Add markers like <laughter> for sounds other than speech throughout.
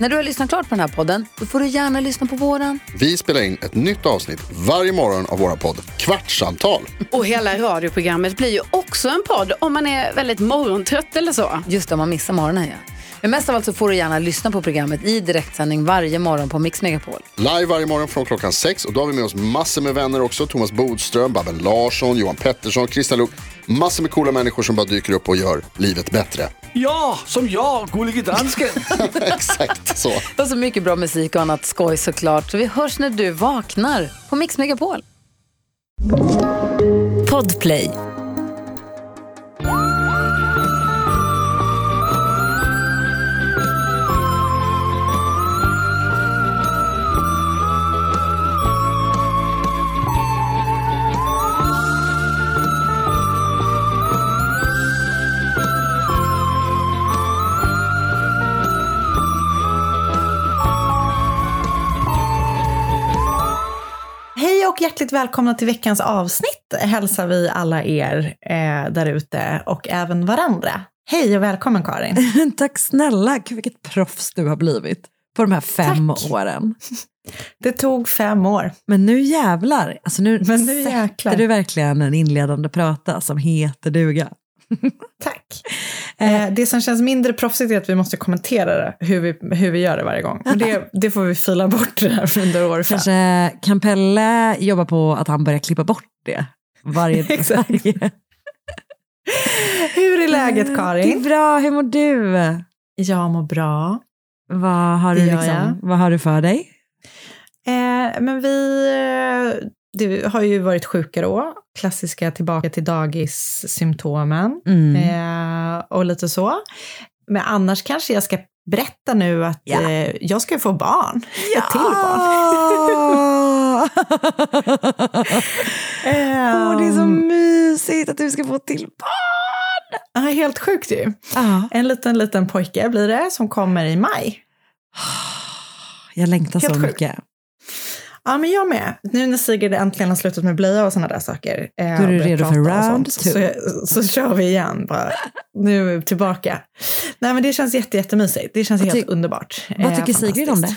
när du har lyssnat klart på den här podden, då får du gärna lyssna på våran. Vi spelar in ett nytt avsnitt varje morgon av våra podd Kvartsamtal. Och hela radioprogrammet blir ju också en podd om man är väldigt morgontrött eller så. Just det, om man missar morgonen ja. Men mest av allt så får du gärna lyssna på programmet i direktsändning varje morgon på Mix Megapol. Live varje morgon från klockan sex och då har vi med oss massor med vänner också. Thomas Bodström, Babben Larsson, Johan Pettersson, Christian Luuk. Massor med coola människor som bara dyker upp och gör livet bättre. Ja, som jag, gullige dansken. <laughs> Exakt så. Och så mycket bra musik och annat skoj såklart. Så vi hörs när du vaknar på Mix Megapol. Podplay. Och hjärtligt välkomna till veckans avsnitt hälsar vi alla er eh, där ute och även varandra. Hej och välkommen Karin. <laughs> Tack snälla, Gud, vilket proffs du har blivit på de här fem Tack. åren. <laughs> Det tog fem år. Men nu jävlar, alltså nu, Men nu sätter jäklar. du verkligen en inledande prata som heter duga. <laughs> Tack. Eh, det som känns mindre proffsigt är att vi måste kommentera det, hur vi, hur vi gör det varje gång. Men det, det får vi fila bort det här under år fem. Kanske kan Pelle jobba på att han börjar klippa bort det? Varje, <laughs> varje. Hur är läget Det är Karin? bra, hur mår du? Jag mår bra. Vad har du, liksom, vad har du för dig? Eh, men vi det har ju varit sjuka då. Klassiska tillbaka till dagis-symptomen. Mm. Eh, och lite så. Men annars kanske jag ska berätta nu att Ja. eh, jag ska få barn. <laughs> Ett till barn. <laughs> <laughs> Åh, det är så Ehm, mysigt att du ska få ett till barn. ja, helt sjukt ju. Ja. En liten, liten pojke blir det som kommer i maj. Jag längtar så Helt sjukt. mycket. Ja, men jag med. Nu när Sigrid äntligen har slutat med blöja och sådana där saker. Eh, Då är du redo för round sånt, two. Så, så kör vi igen. Bara. Nu tillbaka. Nej, men det känns jätte, jättemysigt. Det känns Vad helt underbart. Vad Eh, tycker Sigrid om det?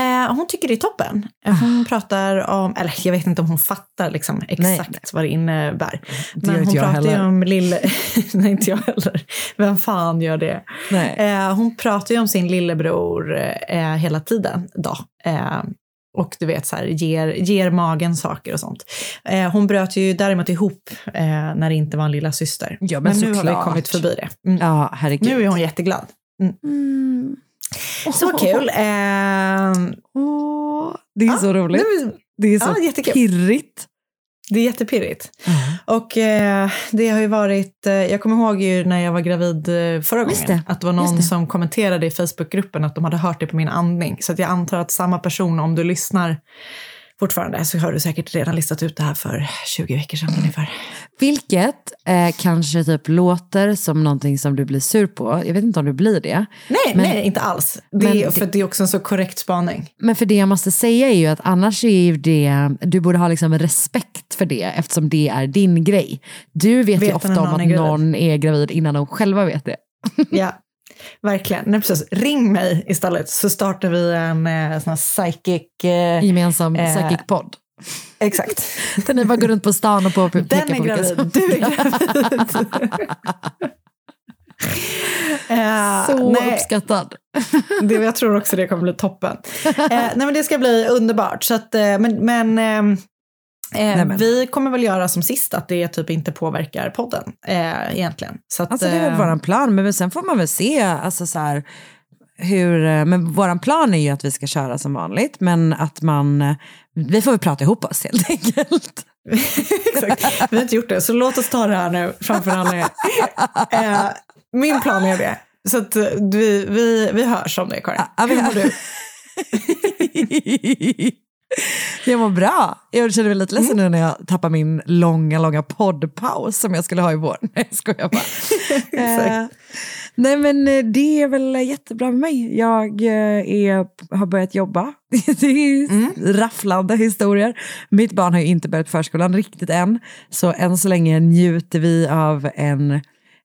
Eh, hon tycker det är toppen. Eh, Hon pratar om, eller jag vet inte om hon fattar liksom exakt Nej, nej. vad det innebär. Det Men hon pratar ju heller. om lille... <laughs> nej, inte jag heller. Vem fan gör det? Nej. Eh, hon pratar ju om sin lillebror eh, hela tiden. Då. Eh, och du vet, så här, ger, ger magen saker och sånt. Eh, hon bröt ju däremot ihop eh, när det inte var en lilla syster. Ja, men nu har vi kommit förbi det. Mm. Ja, herregud. Nu är hon jätteglad. Mm. Så kul. Eh, Åh, det är så roligt. Det är så Ja, jättekul. pirrigt. det är jättepirrigt. Och eh, det har ju varit, eh, jag kommer ihåg ju när jag var gravid eh, förra Just gången, det, att det var någon det. som kommenterade i Facebookgruppen att de hade hört det på min andning. Så att jag antar att samma person, om du lyssnar fortfarande, så har du säkert redan listat ut det här för 20 veckor sedan ungefär. Vilket eh, kanske typ låter som någonting som du blir sur på. Jag vet inte om du blir det. Nej, Men- nej, inte alls. Det är, för det är också en så korrekt spaning. Men för det jag måste säga är ju att annars är ju det, du borde ha liksom respekt för det eftersom det är din grej. Du vet, ju Vet ofta när om att gravid. någon är gravid innan de själva vet det. Ja, <laughs> verkligen. Nej, precis. Ring mig istället så startar vi en eh, sån här psychic... Eh, Gemensam Eh, psychic podd. exakt. <laughs> Där ni bara går runt på stan och på pekar Den är på gravid, du är <laughs> gravid. <laughs> Eh, Så nej, uppskattad. det, jag tror också det kommer bli toppen. Eh, nej, men det ska bli underbart. Så att, eh, men men, ehm, eh, vi kommer väl göra som sist, att det typ inte påverkar podden eh, egentligen. Så att, Alltså det är väl eh, våran plan, men sen får man väl se alltså så här, hur, eh, men våran plan är ju att vi ska köra som vanligt, men att man, eh, vi får väl prata ihop oss <laughs> helt enkelt. <laughs> Vi har inte gjort det, så låt oss ta det här nu framför alla er. <laughs> Eh, min plan är det. Så att vi, vi, vi hörs om det, Karin. Ja, vi Hur mår du? Jag mår bra. Jag känner mig lite ledsen nu när jag tappar min långa, långa poddpaus som jag skulle ha i vår. <laughs> Nej, jag skojar bara. <laughs> eh, nej, men eh, det är väl jättebra med mig. Jag eh, är, har börjat jobba. <laughs> det är rafflande historier. Mitt barn har ju inte börjat förskolan riktigt än. Så än så länge njuter vi av en,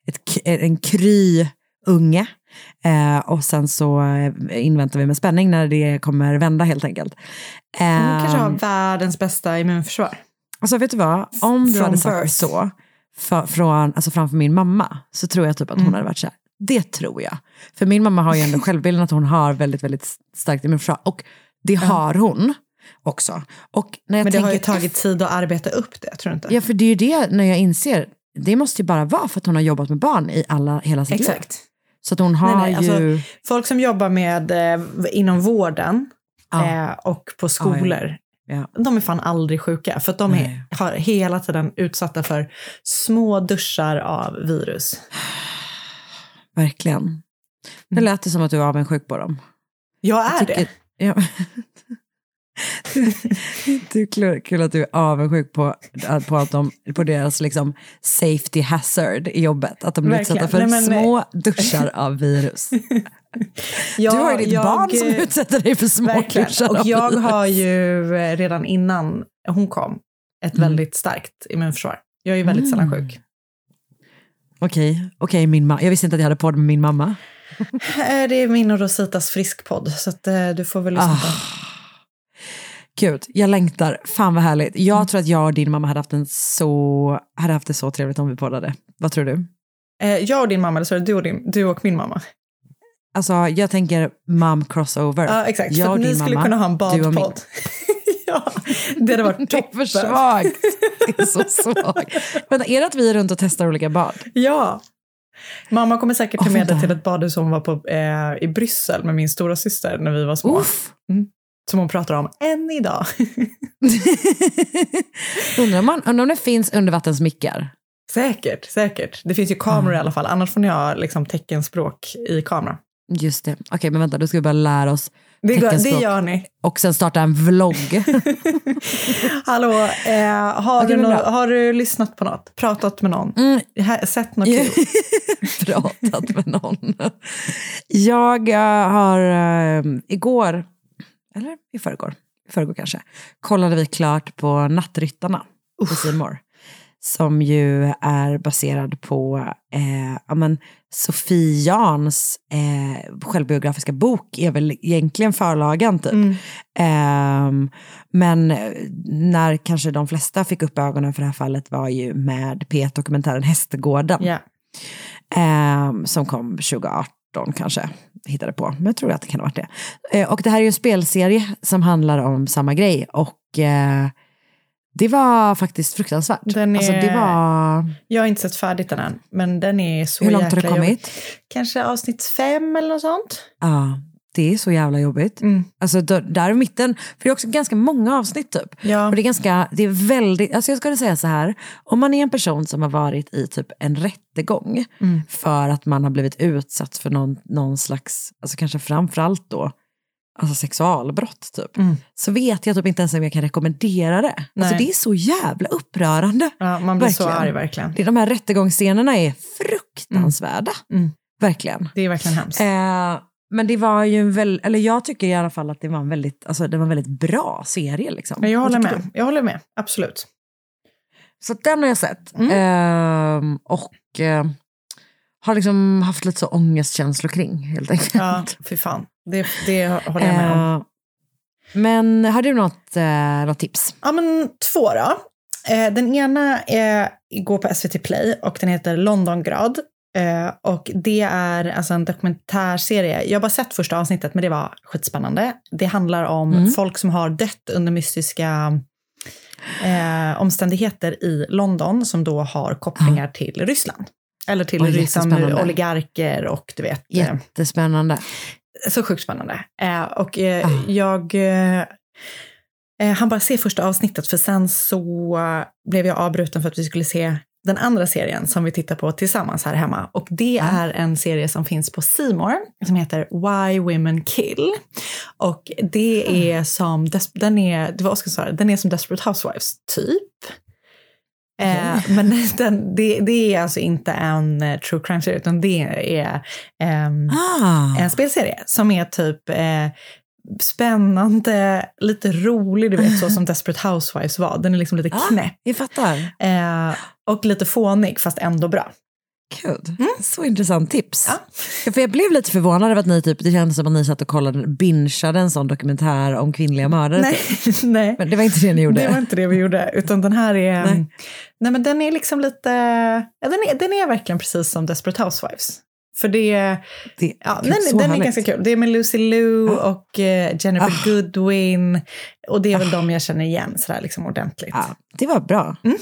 ett, en kry unge. Eh, och sen så eh, inväntar vi med spänning när det kommer vända helt enkelt. Hon Eh, kanske har världens bästa immunförsvar. Alltså vet du vad, om du hade sagt birth. så för, från, alltså framför min mamma så tror jag typ att hon Mm. hade varit så här. Det tror jag. För min mamma har ju ändå <laughs> självbilden att hon har väldigt, väldigt starkt immunförsvar. Och det har hon också. Och när jag Men det har ju tänker tagit tid att arbeta upp det, tror du inte? Ja, för det är ju det när jag inser, det måste ju bara vara för att hon har jobbat med barn i alla, hela sitt liv. Exakt. Så att hon har Nej, nej, alltså, ju... Folk som jobbar med eh, inom vården Ja. eh, och på skolor, Ja. de är fan aldrig sjuka. För de är har hela tiden utsatta för små duschar av virus. Verkligen. Det lät det som att du var avundsjuk på dem. Jag är Jag tycker- det. Ja. <laughs> Det är kul, att du är avundsjuk på, på, att de, på deras liksom safety hazard i jobbet. Att de blir utsatta för Nej, men- små duschar av virus. Jag, <laughs> du har ju ditt jag- barn som utsätter dig för små Verkligen. duschar Och av jag virus. har ju eh, redan innan hon kom ett Mm. väldigt starkt immunförsvar. Jag är ju väldigt sällan sjuk. Okej, okej min ma- jag visste inte att jag hade podd med min mamma. <laughs> Eh, Det är min och Rositas friskpodd, så att, eh, du får väl lyssna Ah. på. Gud, jag längtar. Fan vad härligt. Jag Mm. tror att jag och din mamma hade haft, en så, hade haft det så trevligt om vi poddade. Vad tror du? Eh, Jag och din mamma, eller så är det du och, din, du och min mamma? Alltså jag tänker mom crossover. Ja, exakt. Jag och att ni din skulle mamma, kunna ha en badpodd. <laughs> ja, det hade varit <laughs> Det är toppen. för svagt. Det är så svagt. Men är det att vi är runt och testar olika bad? Ja. Mamma kommer säkert ta med dig till ett badhus som hon var på eh, i Bryssel med min stora syster när vi var små. Uff. Som hon pratar om än idag. <laughs> undrar, man, undrar om det finns undervattensmickar? säkert, säkert. Det finns ju kameror i alla fall. Annars får ni ha liksom, teckenspråk i kamera. Just det. Okej, men vänta, då ska vi bara lära oss Det, går, det gör ni. och sen starta en vlogg. <laughs> <laughs> Hallå, eh, har, Okej, du bra. har du lyssnat på något? Pratat med någon? Mm. Sett något kul? Pratat med någon. Jag eh, har eh, igår, eller i förrgår, i förrgår kanske, kollade vi klart på Nattryttarna på C More. Som ju är baserad på eh, ja, men Sofie Jans eh, självbiografiska bok, är väl egentligen förlagan typ. Mm. Ehm, men eh, när kanske de flesta fick upp ögonen för det här fallet var ju med P1-dokumentären Hästgården. Ja. Ehm, som kom 2018 kanske, hittade på. Men jag tror att det kan ha varit det. Eh, och det här är ju en spelserie som handlar om samma grej. Och eh, det var faktiskt fruktansvärt. Den Alltså, det är- var... Jag har inte sett färdigt den än, men den är så Hur långt har jäkla det kommit? jobbig. Kanske avsnitt fem eller något sånt. Ja, det är så jävla jobbigt. Mm. Alltså där i mitten, för det är också ganska många avsnitt typ. Ja. Och det är ganska, det är väldigt, alltså jag skulle säga så här, om man är en person som har varit i typ en rättegång Mm. för att man har blivit utsatt för någon, någon slags, alltså kanske framförallt då, alltså sexualbrott typ, Mm. så vet jag typ inte ens om jag kan rekommendera det. Alltså Nej. det är så jävla upprörande. Ja, man blir så Verkligen. arg verkligen. Det, de här rättegångsscenerna är fruktansvärda. Mm. Verkligen. Det är verkligen hemskt. Eh, men det var ju väldigt, eller jag tycker i alla fall att det var en väldigt, alltså det var en väldigt bra serie liksom. Jag håller med. Jag håller med, absolut. Så den har jag sett. Mm. Ehm, och eh, har liksom haft lite så ångestkänslor kring helt enkelt. Ja, fy fan. Det, det håller jag med om. Eh, men har du något, eh, något tips? Ja, men två då. Eh, den ena är, går på SVT Play och den heter Londongrad. Eh, och det är alltså en dokumentärserie. Jag har bara sett första avsnittet, men det var skitspännande. Det handlar om Mm. folk som har dött under mystiska eh, omständigheter i London som då har kopplingar till Ryssland. Eller till Oj, liksom, oligarker och du vet. eh, Jättespännande. så sjukt spännande. Eh, och Ah. jag... Han bara se första avsnittet för sen så blev jag avbruten för att vi skulle se den andra serien som vi tittar på tillsammans här hemma. Och det är en serie som finns på Simor som heter Why Women Kill. Och det är som, den är, det var Oskar som sa det, den är som Desperate Housewives typ. Eh, men <laughs> den, det, det är alltså inte en eh, true crime-serie utan det är ehm, Ah, en spelserie som är typ eh, spännande, lite rolig, du vet så som <laughs> Desperate Housewives var. Den är liksom lite Ah. knäpp jag fattar. eh, och lite fånig fast ändå bra. Kul. Så intressant tips. Ja. Ja, för jag blev lite förvånad över att ni, typ, det kändes som att ni satt och kollade, bingeade en sån dokumentär om kvinnliga mördare. Nej, typ. <laughs> nej. Men det var inte det ni gjorde. Det var inte det vi gjorde, utan den här är... Nej. Nej, men den är liksom lite... Ja, den, är, den är verkligen precis som Desperate Housewives. För det. Det- Ja, den, den är ganska kul. Det är med Lucy Liu och eh, Jennifer Ah. Goodwin. Och det är väl de jag känner igen sådär liksom ordentligt. Ja, det var bra. Mm.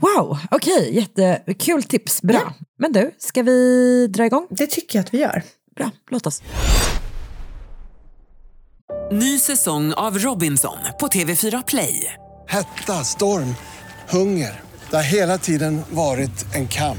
Wow, okej, jättekul tips. Bra. Ja. Men du, ska vi dra igång? Det tycker jag att vi gör. Bra, låt oss. Ny säsong av Robinson på TV4 Play. Hetta, storm, hunger. Det har hela tiden varit en kamp.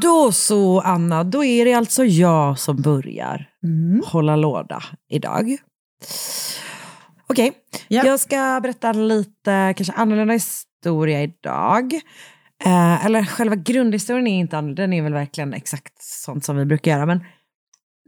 Då så, Anna, då är det alltså jag som börjar Mm. hålla låda idag. Okej, Ja. jag ska berätta lite kanske annorlunda historia idag. Eh, eller själva grundhistorien är inte annorlunda, den är väl verkligen exakt sånt som vi brukar göra. Men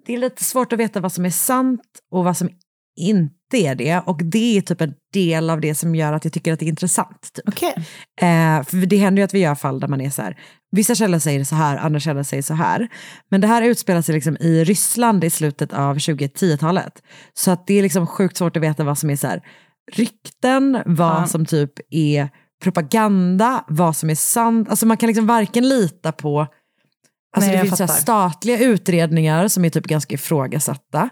det är lite svårt att veta vad som är sant och vad som inte är det. Och det är typ en del av det som gör att jag tycker att det är intressant. Typ. Okej. Eh, för det händer ju att vi gör fall där man är så här, vissa källor säger så här, andra källor säger så här. Men det här utspelar sig liksom i Ryssland i slutet av 2010-talet. Så att det är liksom sjukt svårt att veta vad som är så här, rykten, vad Ja. som typ är propaganda, vad som är sant. Alltså man kan liksom varken lita på Alltså Nej, det finns så fattar. statliga utredningar som är typ ganska ifrågasatta.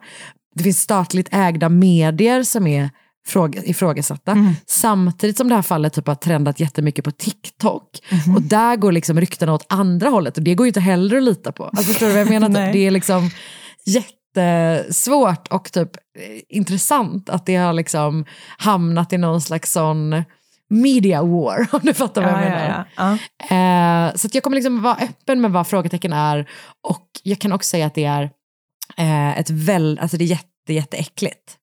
Det finns statligt ägda medier som är fråga, ifrågasatta. Mm. Samtidigt som det här fallet typ har trendat jättemycket på TikTok. Mhm. Och där går liksom ryktena åt andra hållet och det går ju inte heller att lita på. Alltså förstår du vad jag menar? <laughs> Nej. det är liksom jättesvårt och typ eh, intressant att det har liksom hamnat i någon slags sån media war, <laughs> om du fattar vad jag Ja, menar. ja, ja. Eh, så jag kommer liksom vara öppen med vad frågetecken är och jag kan också säga att det är eh, ett väl, alltså det är jätte, jätteäckligt.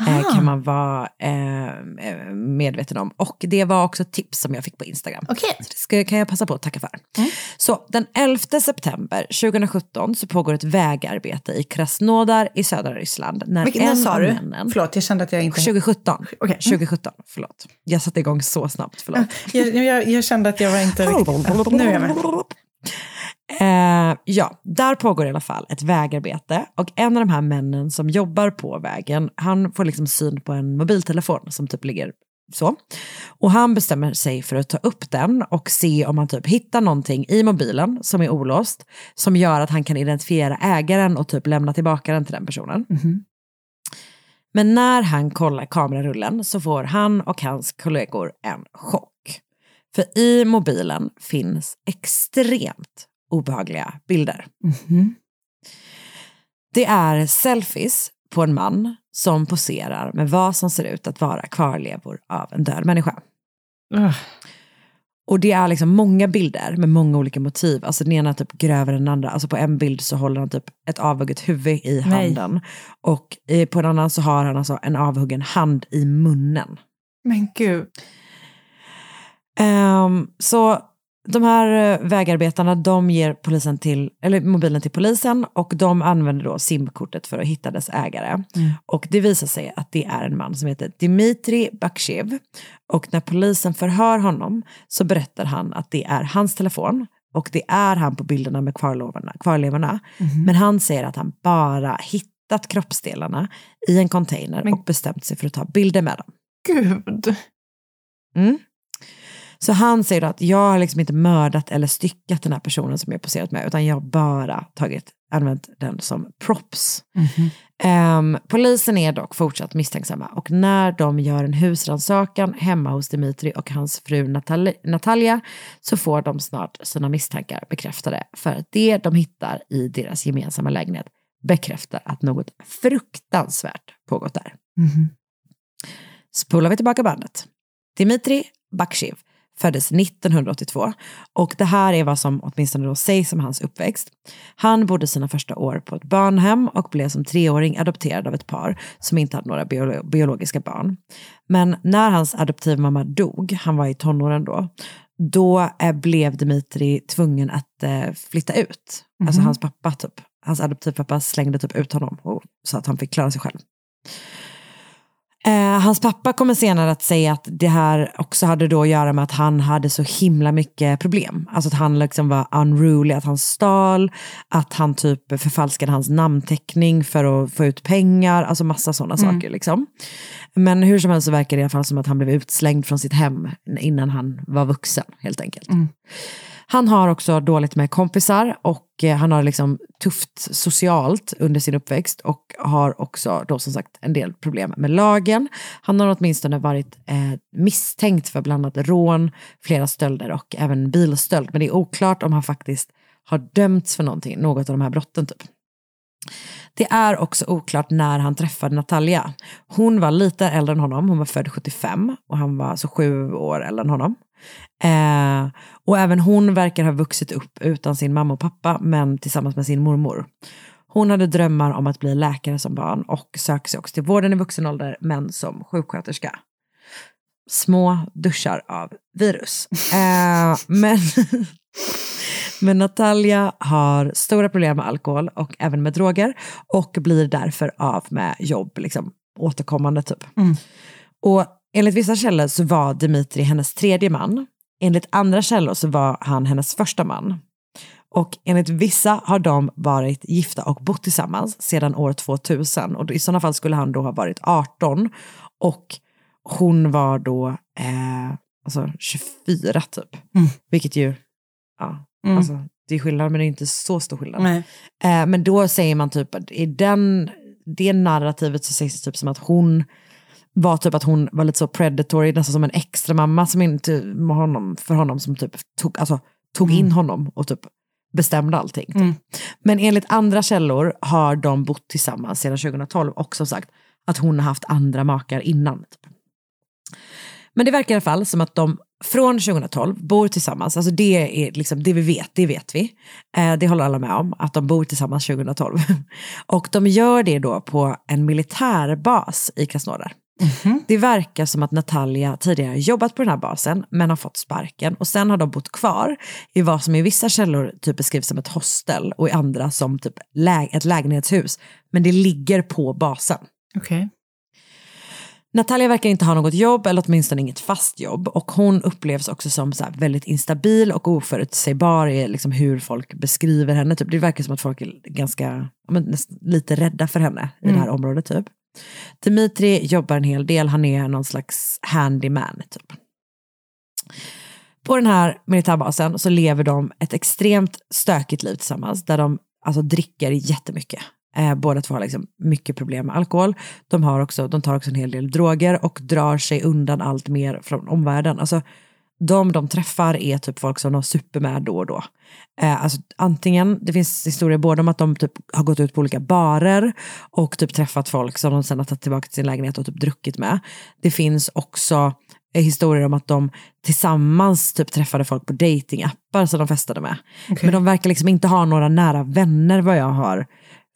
Eh, Aha. kan man vara eh, eh, medveten om. Och det var också tips som jag fick på Instagram. Okej. Så det ska, kan jag passa på att tacka för. Så den 11 september 2017 så pågår ett vägarbete i Krasnodar i södra Ryssland. När Vilken, när en sa du? männen- Förlåt, jag kände att jag inte... 2017. Okej. Mm. 2017, förlåt. Jag satte igång så snabbt, förlåt. Jag, jag, jag kände att jag var inte riktigt... Nu är jag med. <laughs> Eh, ja, där pågår i alla fall ett vägarbete och en av de här männen som jobbar på vägen, han får liksom syn på en mobiltelefon som typ ligger så. Och han bestämmer sig för att ta upp den och se om han typ hittar någonting i mobilen som är olåst som gör att han kan identifiera ägaren och typ lämna tillbaka den till den personen. Men när han kollar kamerarullen så får han och hans kollegor en chock. För i mobilen finns extremt obehagliga bilder. Det är selfies på en man som poserar med vad som ser ut att vara kvarlevor av en död människa. Ugh. Och det är liksom många bilder med många olika motiv. Alltså den ena är typ grövre än den andra. Alltså på en bild så håller han typ ett avhugget huvud i Nej. handen. Och eh, på en annan så har han alltså en avhuggen hand i munnen. Men gud. Ehm, så de här eh, vägarbetarna de ger polisen till, eller mobilen till polisen och de använder då simkortet för att hitta dess ägare. Mm. Och det visar sig att det är en man som heter Dimitri Bakshev. Och när polisen förhör honom så berättar han att det är hans telefon och det är han på bilderna med kvarlevorna. kvarlevorna. Mhm. Men han säger att han bara hittat kroppsdelarna i en container och bestämt sig för att ta bilder med dem. Gud. Mm. Så han säger då att jag har liksom inte mördat eller styckat den här personen som jag poserat med, utan jag har bara tagit, använt den som props. Ehm, polisen är dock fortsatt misstänksamma och när de gör en husrannsakan hemma hos Dimitri och hans fru Natali- Natalia så får de snart sina misstankar bekräftade för att det de hittar i deras gemensamma lägenhet bekräftar att något fruktansvärt pågått där. Spolar vi tillbaka bandet. Dimitri Bakshiv föddes 1982 och det här är vad som åtminstone då sägs om hans uppväxt. Han bodde sina första år på ett barnhem och blev som treåring adopterad av ett par som inte hade några biolo- biologiska barn. Men när hans adoptivmamma dog, han var i tonåren då, då eh, blev Dimitri tvungen att eh, flytta ut. Alltså Mhm. hans pappa typ, hans adoptivpappa slängde typ ut honom och, så att han fick klara sig själv. Eh, hans pappa kommer senare att säga att det här också hade då att göra med att han hade så himla mycket problem. Alltså att han liksom var unruly, att han stal, att han typ förfalskade hans namnteckning för att få ut pengar, alltså massa sådana Mm. saker liksom. Men hur som helst så verkar det i alla fall som att han blev utslängd från sitt hem innan han var vuxen helt enkelt. Han har också dåligt med kompisar och eh, han har liksom tufft socialt under sin uppväxt och har också då som sagt en del problem med lagen. Han har åtminstone varit eh, misstänkt för bland annat rån, flera stölder och även bilstöld. Men det är oklart om han faktiskt har dömts för någonting, något av de här brotten typ. Det är också oklart när han träffade Natalia. Hon var lite äldre än honom, hon var född 75 och han var så sju år äldre än honom. Eh, och även hon verkar ha vuxit upp utan sin mamma och pappa, men tillsammans med sin mormor. Hon hade drömmar om att bli läkare som barn och söker sig också till vården i vuxen ålder, men som sjuksköterska. Små duschar av virus. Eh, <laughs> men, men Natalia har stora problem med alkohol och även med droger och blir därför av med jobb, liksom återkommande typ. Och enligt vissa källor så var Dimitri hennes tredje man. Enligt andra källor så var han hennes första man. Och enligt vissa har de varit gifta och bott tillsammans sedan år 2000. Och i sådana fall skulle han då ha varit 18 och hon var då eh, alltså 24 typ. Vilket ju, ja, Mm. alltså, det är skillnad men det är inte så stor skillnad. Eh, men då säger man typ i den, det narrativet så sägs det typ som att hon var typ att hon var lite så predatory, nästan som en extra mamma som inte, honom, för honom som typ tog, alltså, tog in honom och typ bestämde allting. Typ. Mm. Men enligt andra källor har de bott tillsammans sedan 2012 och som sagt att hon har haft andra makar innan. Typ. Men det verkar i alla fall som att de från 2012 bor tillsammans, alltså det är liksom det vi vet, det vet vi. Eh, det håller alla med om, att de bor tillsammans 2012. <laughs> och de gör det då på en militärbas i Krasnodar. Det verkar som att Natalia tidigare jobbat på den här basen men har fått sparken och sen har de bott kvar i vad som i vissa källor typ beskrivs som ett hostel och i andra som typ lä- ett lägenhetshus. Men det ligger på basen. Okej. Natalia verkar inte ha något jobb eller åtminstone inget fast jobb och hon upplevs också som så väldigt instabil och oförutsägbar i liksom hur folk beskriver henne. Typ. Det verkar som att folk är ganska, men, lite rädda för henne i det här Mm. området. Typ. Dimitri jobbar en hel del, han är någon slags handyman. Typ. På den här militärbasen så lever de ett extremt stökigt liv tillsammans där de alltså, dricker jättemycket. Eh, båda två har liksom mycket problem med alkohol. De, har också, de tar också en hel del droger och drar sig undan allt mer från omvärlden. Alltså, de de träffar är typ folk som de super med då och då. Eh, alltså, antingen, det finns historier både om att de typ har gått ut på olika barer och typ träffat folk som de sen har tagit tillbaka till sin lägenhet och typ druckit med. Det finns också eh, historier om att de tillsammans typ träffade folk på datingappar som de festade med. Men de verkar liksom inte ha några nära vänner vad jag har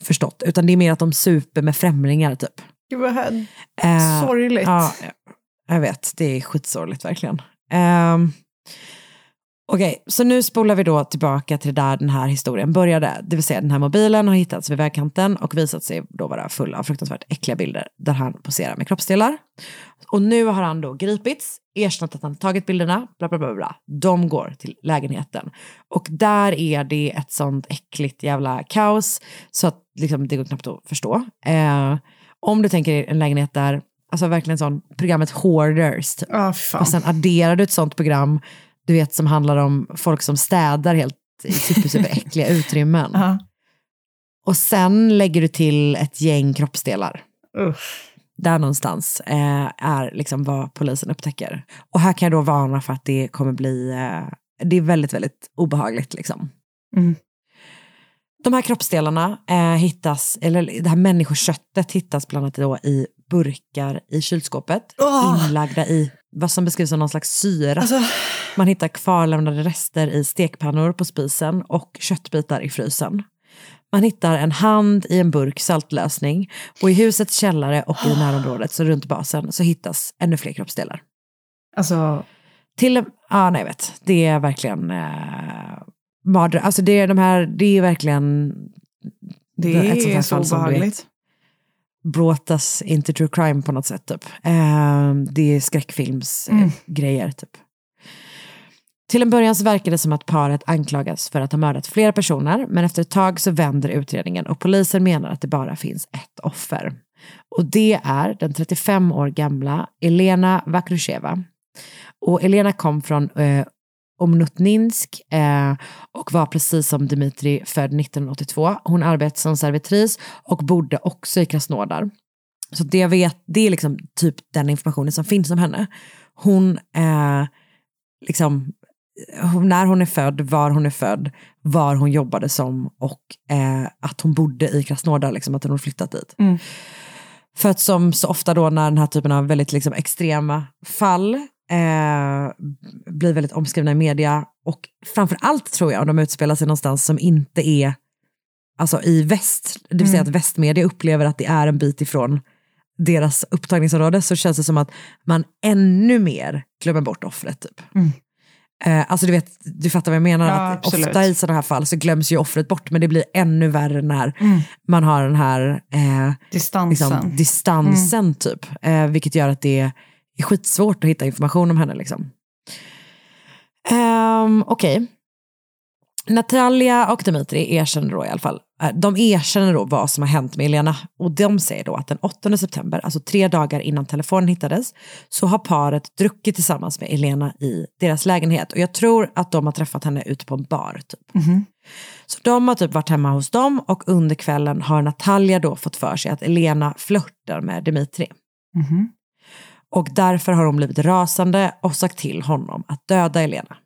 förstått, utan det är mer att de super med främlingar typ. Gud vad här- Eh, sorgligt. Ja, jag vet, det är skitsorgligt verkligen. Um, Okej, så nu spolar vi då tillbaka till där den här historien började. Det vill säga den här mobilen har hittats vid vägkanten och visat sig då vara full av fruktansvärt äckliga bilder där han poserar med kroppsdelar. Och nu har han då gripits, erkänt att han tagit bilderna, bla bla bla. bla. De går till lägenheten. Och där är det ett sånt äckligt jävla kaos så att liksom, det går knappt att förstå. Eh, om du tänker en lägenhet där, alltså verkligen sån, programmet Hoarders, typ. och sen adderar du ett sånt program du vet, som handlar om folk som städar helt super, super äckliga <laughs> utrymmen. Ja. Och sen lägger du till ett gäng kroppsdelar. Usch. Där någonstans eh, är liksom vad polisen upptäcker. Och här kan jag då varna för att det kommer bli, eh, det är väldigt, väldigt obehagligt liksom. Mm. De här kroppsdelarna eh, hittas, eller det här människoköttet hittas bland annat då i burkar i kylskåpet, Åh! inlagda i vad som beskrivs som någon slags syra. Alltså, Man hittar kvarlämnade rester i stekpannor på spisen och köttbitar i frysen. Man hittar en hand i en burk saltlösning och i husets källare och i närområdet, så runt basen, så hittas ännu fler kroppsdelar. alltså, Till, ja nej jag vet, det är verkligen eh, mardröm. Alltså det är de här, det är verkligen det ett sånt här är så fall obehagligt. Brought us into true crime på något sätt. Typ. Eh, det är skräckfilmsgrejer Mm. typ. Till en början så verkar det som att paret anklagas för att ha mördat flera personer, men efter ett tag så vänder utredningen och polisen menar att det bara finns ett offer. Och det är den 35 år gamla Elena Vakrusheva. Och Elena kom från eh, Omnutninsk eh, och var precis som Dmitri född 1982. Hon arbetade som servitris och bodde också i Krasnodar. Så det jag vet, det är liksom typ den informationen som finns om henne. Hon eh, liksom, hon- när hon är född, var hon är född, var hon jobbade som och eh, att hon bodde i Krasnodar, liksom, att hon flyttat dit. Mm. För att som så ofta då när den här typen av väldigt liksom, extrema fall eh, blir väldigt omskrivna i media och framför allt tror jag om de utspelar sig någonstans som inte är alltså i väst, det vill säga Mm. att västmedia upplever att det är en bit ifrån deras upptagningsområde så känns det som att man ännu mer glömmer bort offret. Typ. Mm. Eh, alltså du, vet, du fattar vad jag menar, Ja, att absolut. ofta i sådana här fall så glöms ju offret bort men det blir ännu värre när Mm. man har den här eh, Distansen. liksom, distansen typ. Eh, vilket gör att det är skitsvårt att hitta information om henne. Liksom. Um, Okej. Natalia och Dmitri erkänner då i alla fall, eh, de erkänner då vad som har hänt med Elena och de säger då att den 8 september, alltså tre dagar innan telefonen hittades, så har paret druckit tillsammans med Elena i deras lägenhet och jag tror att de har träffat henne ute på en bar. Typ. Mhm. Så de har typ varit hemma hos dem och under kvällen har Natalia då fått för sig att Elena flörtar med Dmitri. Mhm. Och därför har hon blivit rasande och sagt till honom att döda Elena.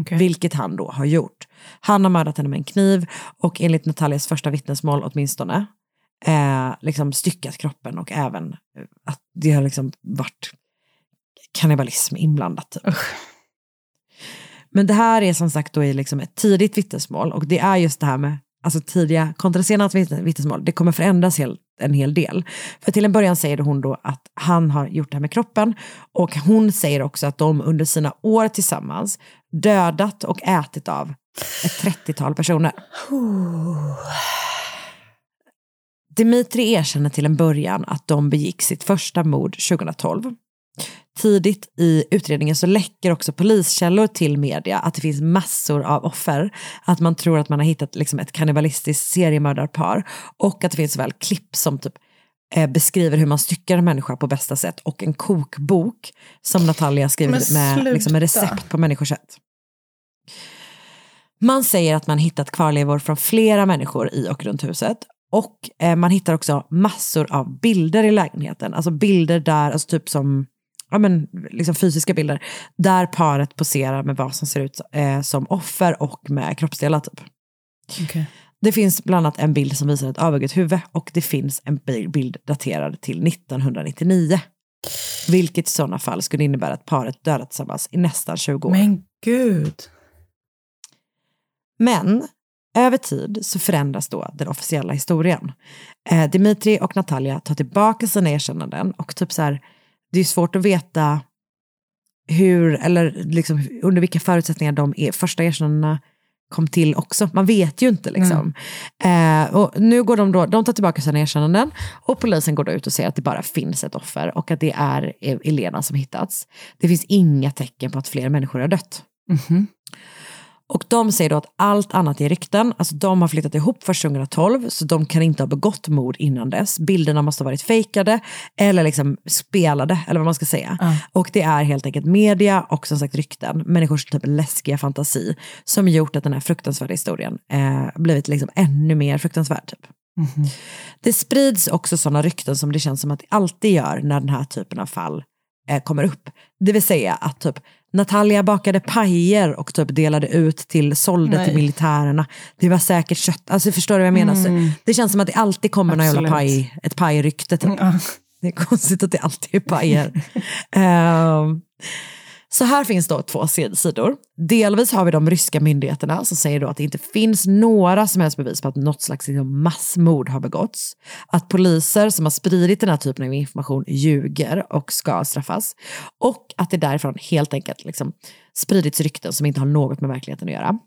Okej. Vilket han då har gjort. Han har mördat henne med en kniv och enligt Natalias första vittnesmål åtminstone eh, liksom styckat kroppen och även eh, att det har liksom varit kannibalism inblandat. Typ. Men det här är som sagt då i liksom ett tidigt vittnesmål och det är just det här med alltså tidiga kontra sena vitt- vittnesmål. Det kommer förändras helt, en hel del. För till en början säger hon då att han har gjort det här med kroppen och hon säger också att de under sina år tillsammans dödat och ätit av ett 30-tal personer. Dimitri erkänner till en början att de begick sitt första mord 2012. Tidigt i utredningen så läcker också poliskällor till media att det finns massor av offer. Att man tror att man har hittat liksom ett kannibalistiskt seriemördarpar och att det finns såväl klipp som typ eh, beskriver hur man styckar en människa på bästa sätt och en kokbok som Natalia skrivit Men med, liksom, med recept på människokött. Man säger att man hittat kvarlevor från flera människor i och runt huset. Och eh, man hittar också massor av bilder i lägenheten. Alltså bilder där, alltså typ som ja, men, liksom fysiska bilder, där paret poserar med vad som ser ut eh, som offer och med kroppsdelar. Typ. Okej. Det finns bland annat en bild som visar ett avhugget huvud och det finns en bi- bild daterad till 1999. Vilket i sådana fall skulle innebära att paret dödat tillsammans i nästan 20 år. Men gud. Men över tid så förändras då den officiella historien. Eh, Dimitri och Natalia tar tillbaka sina erkännanden och typ så här, det är svårt att veta hur, eller liksom under vilka förutsättningar de är, första erkännandena kom till också. Man vet ju inte liksom. Eh, och nu går de då, de tar tillbaka sina erkännanden och polisen går då ut och säger att det bara finns ett offer och att det är Elena som hittats. Det finns inga tecken på att fler människor har dött. Och de säger då att allt annat är rykten, alltså de har flyttat ihop först 2012 så de kan inte ha begått mord innan dess. Bilderna måste ha varit fejkade eller liksom spelade eller vad man ska säga. Och det är helt enkelt media och som sagt rykten, människors typ läskiga fantasi som gjort att den här fruktansvärda historien eh, blivit liksom ännu mer fruktansvärd. Typ. Det sprids också sådana rykten som det känns som att det alltid gör när den här typen av fall eh, kommer upp. Det vill säga att typ Natalia bakade pajer och typ delade ut till, sålde Nej. till militärerna. Det var säkert kött. Alltså förstår du vad jag menar? Mm. Det känns som att det alltid kommer någon jävla paj, ett pajrykte. Typ. Det är konstigt att det alltid är pajer. <laughs> Ehm, så här finns då två sidor. Delvis har vi de ryska myndigheterna som säger då att det inte finns några som helst bevis på att något slags liksom, massmord har begåtts. Att poliser som har spridit den här typen av information ljuger och ska straffas. Och att det därifrån helt enkelt liksom spridits rykten som inte har något med verkligheten att göra.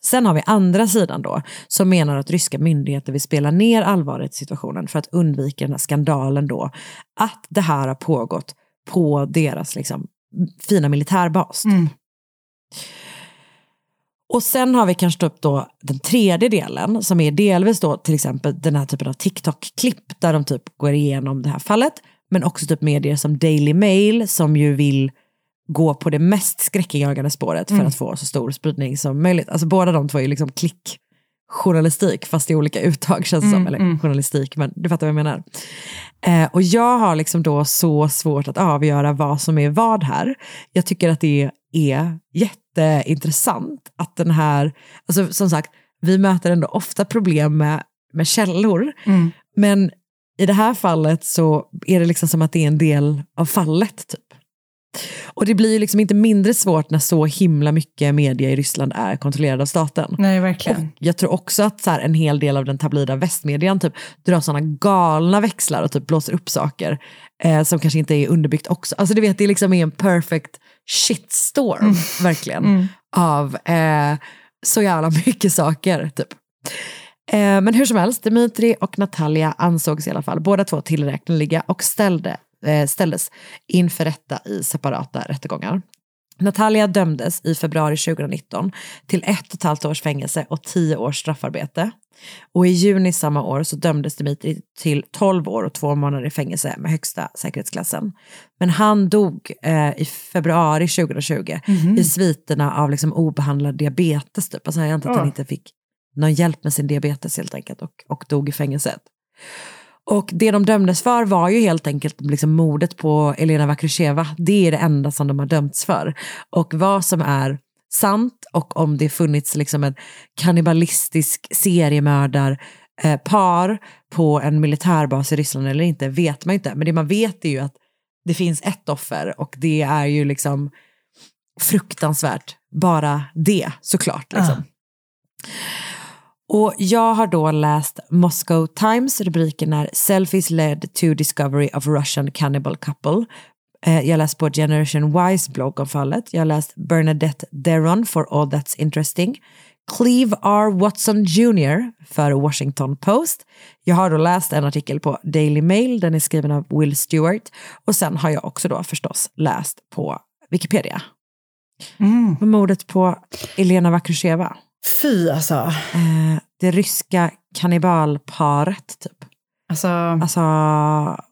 Sen har vi andra sidan då, som menar att ryska myndigheter vill spela ner allvaret i situationen för att undvika den här skandalen då, att det här har pågått på deras liksom, fina militärbas. typ. Och sen har vi kanske upp då den tredje delen som är delvis då till exempel den här typen av TikTok-klipp där de typ går igenom det här fallet. Men också typ medier som Daily Mail som ju vill gå på det mest skräckinjagande spåret för Mm. att få så stor spridning som möjligt. Alltså båda de två är ju liksom klickjournalistik fast i olika uttag känns det som. Mm, Eller mm. journalistik, men du fattar vad jag menar. Eh, och jag har liksom då så svårt att avgöra vad som är vad här. Jag tycker att det är jätteintressant att den här, alltså som sagt, vi möter ändå ofta problem med, med källor, Mm. men i det här fallet så är det liksom som att det är en del av fallet typ. Och det blir ju liksom inte mindre svårt när så himla mycket media i Ryssland är kontrollerad av staten. Nej, verkligen. Och jag tror också att så här, en hel del av den tabloida västmedian typ, drar sådana galna växlar och typ blåser upp saker eh, som kanske inte är underbyggt också. Alltså du vet, det liksom är en perfect shitstorm, verkligen, Mm. av eh, så jävla mycket saker. Typ. Eh, men hur som helst, Dmitri och Natalia ansågs i alla fall båda två tillräkneliga och ställde, ställdes inför rätta i separata rättegångar. Natalia dömdes i februari 2019 till ett och ett halvt års fängelse och tio års straffarbete. Och i juni samma år så dömdes Dmitri till 12 år och två månader i fängelse med högsta säkerhetsklassen. Men han dog eh, i februari 2020 Mhm. i sviterna av liksom obehandlad diabetes. Typ. Alltså jag antar att han Ja. inte fick någon hjälp med sin diabetes helt enkelt och, och dog i fängelset. Och det de dömdes för var ju helt enkelt liksom mordet på Elena Vakrysheva. Det är det enda som de har dömts för. Och vad som är sant och om det funnits liksom en kannibalistisk seriemördar eh, par på en militärbas i Ryssland eller inte vet man inte. Men det man vet är ju att det finns ett offer och det är ju liksom fruktansvärt bara det såklart. Liksom. Ah. Och jag har då läst Moscow Times, rubriken är Selfies led to discovery of Russian cannibal couple. Eh, Jag har läst på Generation Wise blogg om fallet. Jag har läst Bernadette Deron for All That's Interesting. Cleve R. Watson Jr. för Washington Post. Jag har då läst en artikel på Daily Mail, den är skriven av Will Stewart. Och sen har jag också då förstås läst på Wikipedia. Mm. Mordet på Elena Vakrysheva. Fy alltså. Eh, det ryska kannibalparet typ. Alltså, Alltså,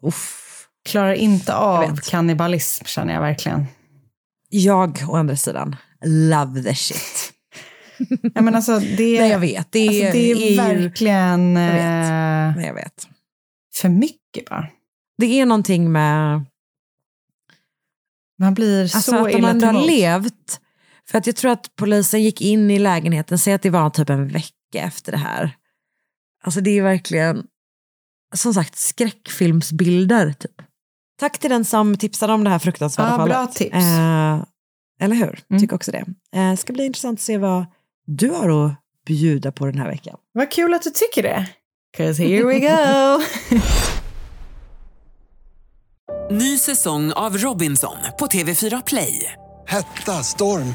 uff. klarar inte av kannibalism känner jag verkligen. Jag å andra sidan, love the shit. <laughs> Ja, men alltså, det, <laughs> Nej jag vet, det, alltså, det är, ju, verkligen Jag vet. eh, Nej, jag vet. för mycket bara. Det är någonting med Man blir alltså, så att de illa till har levt. För att jag tror att polisen gick in i lägenheten, säg att det var typ en vecka efter det här. Alltså det är verkligen, som sagt, skräckfilmsbilder typ. Tack till den som tipsade om det här fruktansvärda Ja, fallet. bra tips. Eh, eller hur? Mm. Tycker också det. Eh, ska bli intressant att se vad du har att bjuda på den här veckan. Vad kul att du tycker det. 'Cause here we go. <laughs> Ny säsong av Robinson på TV4 Play. Hetta, storm,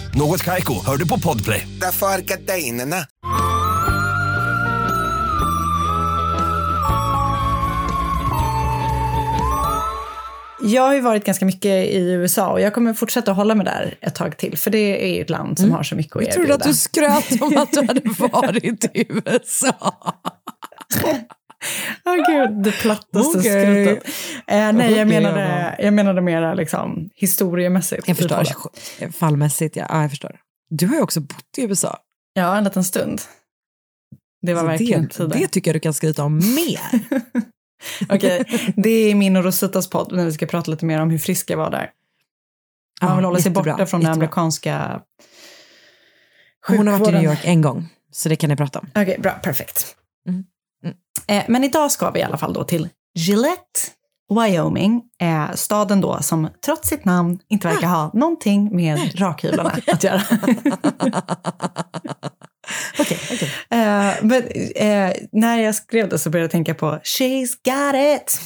Något Kaiko, hör du på Podplay. Därför är gardinerna. Jag har ju varit ganska mycket i USA och jag kommer fortsätta hålla mig där ett tag till. För det är ju ett land som har så mycket att Jag erbjuda. trodde att du skröt om att du hade <laughs> varit i USA. Åh gud, <laughs> det plattaste Okej. skrotet. Eh, nej, jag menade, jag menade mera liksom, historiemässigt. Jag förstår. Fallmässigt, ja. ja. Jag förstår. Du har ju också bott i USA. Ja, en liten stund. Det var Så verkligen det, tider. det tycker jag du kan skryta om mer. <laughs> Okej, det är min och Rositas podd när vi ska prata lite mer om hur frisk jag var där. Man Ja, vill hålla sig borta från den jättebra. amerikanska Hon har varit i sjukvården. New York en gång, så det kan ni prata om. Okej, bra, perfekt. Mm. Eh, men idag ska vi i alla fall då till Gillette, Wyoming, eh, staden då som trots sitt namn inte verkar ha någonting med rakhyvlarna <laughs> att göra. <laughs> Okej, okej. Eh, men eh, när jag skrev det så började jag tänka på She's got it.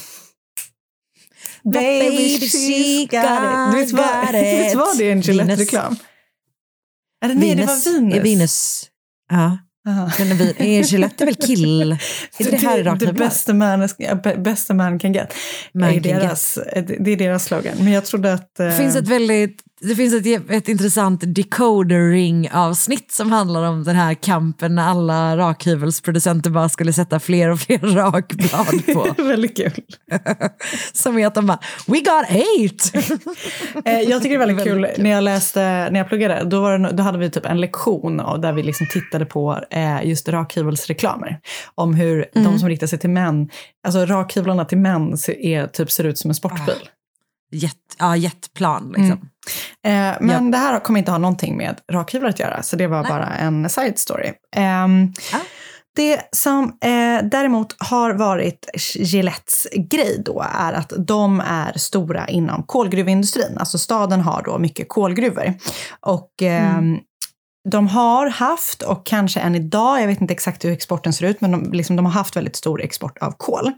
Baby, she's got it. Visst var, got visst var det en Gillette-reklam? Nej, det var Venus. Venus. Ja. Men är vi- är Gillette är väl kill... <laughs> Är det det här the rakhyvlar? best a man, best man can get. Man är can get. deras, eh, det är deras slogan. Men jag trodde att... eh, Det finns ett väldigt det finns ett, ett intressant decoder ring avsnitt som handlar om den här kampen när alla rakhyvelsproducenter bara skulle sätta fler och fler rakblad på. <laughs> väldigt kul. <laughs> som är att de bara, we got eight! <laughs> Eh, jag tycker det är väldigt kul, när jag läste, när jag pluggade, då, var det, då hade vi typ en lektion där vi liksom tittade på eh, just rakhyvelsreklamer. Om hur de Mm. som riktar sig till män, alltså rakhyvlarna till män är, typ, ser ut som en sportbil. Jet, ja, jetplan liksom. Eh, men det här kommer inte ha någonting med rakhyvlar att göra, så det var bara en side story. Ehm, Det som eh, däremot har varit Gillettes grej då är att de är stora inom kolgruvindustrin. Alltså staden har då mycket kolgruvor. Och ehm, de har haft, och kanske än idag, jag vet inte exakt hur exporten ser ut, men de, liksom, de har haft väldigt stor export av kol.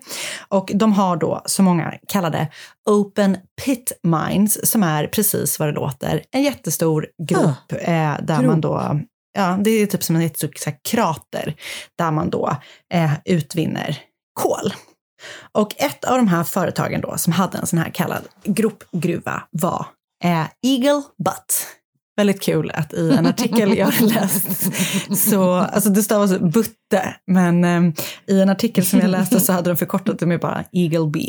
Och de har då så många kallade open pit mines, som är precis vad det låter, en jättestor grop eh, där grop. man då, ja det är typ som en jättestor krater, där man då eh, utvinner kol. Och ett av de här företagen då som hade en sån här kallad gropgruva var eh, Eagle Butt. Väldigt kul att i en artikel jag har läst, så, alltså det stavas butte, men eh, i en artikel som jag läste så hade de förkortat det med bara Eagle B.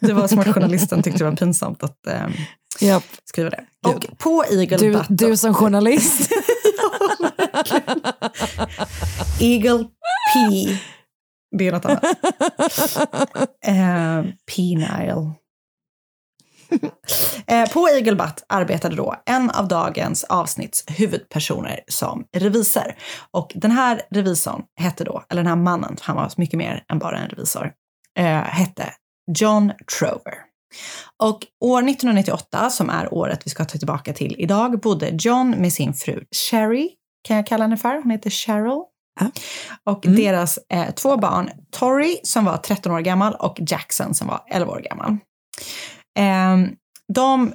det var som att journalisten tyckte det var pinsamt att eh, Japp. skriva det. Och på Eagle Du, du som journalist. <laughs> Eagle P. Det är något annat. <laughs> eh, penile. <laughs> eh, på Butt arbetade då en av dagens avsnitts huvudpersoner som revisor. Och den här revisorn hette då, eller den här mannen, han var mycket mer än bara en revisor, eh, hette John Trover. Och år 1998, som är året vi ska ta tillbaka till idag, bodde John med sin fru Sherry, kan jag kalla henne för, hon heter Cheryl. Och deras eh, två barn, Tori som var 13 år gammal och Jackson som var 11 år gammal. Eh, de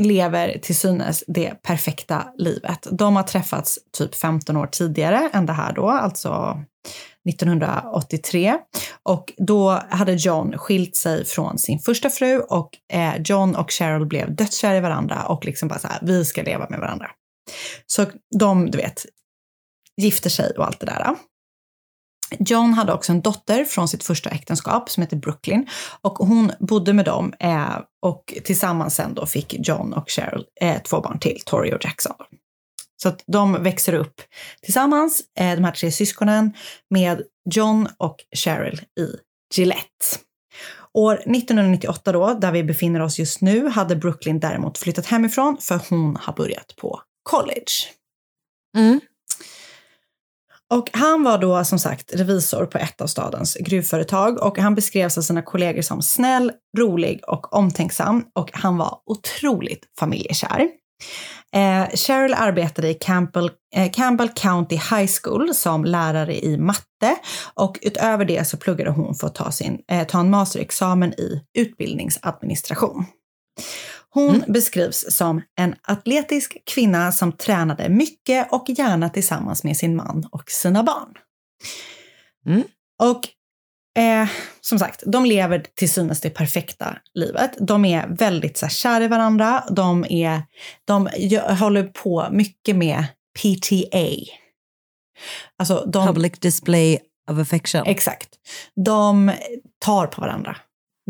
lever till synes det perfekta livet. De har träffats typ 15 år tidigare än det här då, alltså 1983. Och då hade John skilt sig från sin första fru och eh, John och Cheryl blev dödskära i varandra och liksom bara så här, vi ska leva med varandra. Så de, du vet, gifter sig och allt det där. John hade också en dotter från sitt första äktenskap som heter Brooklyn och hon bodde med dem eh, och tillsammans sen då fick John och Cheryl eh, två barn till, Tori och Jackson. Så att de växer upp tillsammans, eh, de här tre syskonen, med John och Cheryl i Gillette. År 1998 då, där vi befinner oss just nu, hade Brooklyn däremot flyttat hemifrån för hon har börjat på college. Mm. Och han var då som sagt revisor på ett av stadens gruvföretag och han beskrevs av sina kollegor som snäll, rolig och omtänksam och han var otroligt familjekär. Eh, Cheryl arbetade i Campbell, eh, Campbell County High School som lärare i matte och utöver det så pluggade hon för att ta, sin, eh, ta en masterexamen i utbildningsadministration. Hon beskrivs som en atletisk kvinna som tränade mycket och gärna tillsammans med sin man och sina barn. Och eh, som sagt, de lever till synes det perfekta livet. De är väldigt så här, kära i varandra. De, är, de håller på mycket med PTA. Alltså de, Public display of affection. Exakt. De tar på varandra.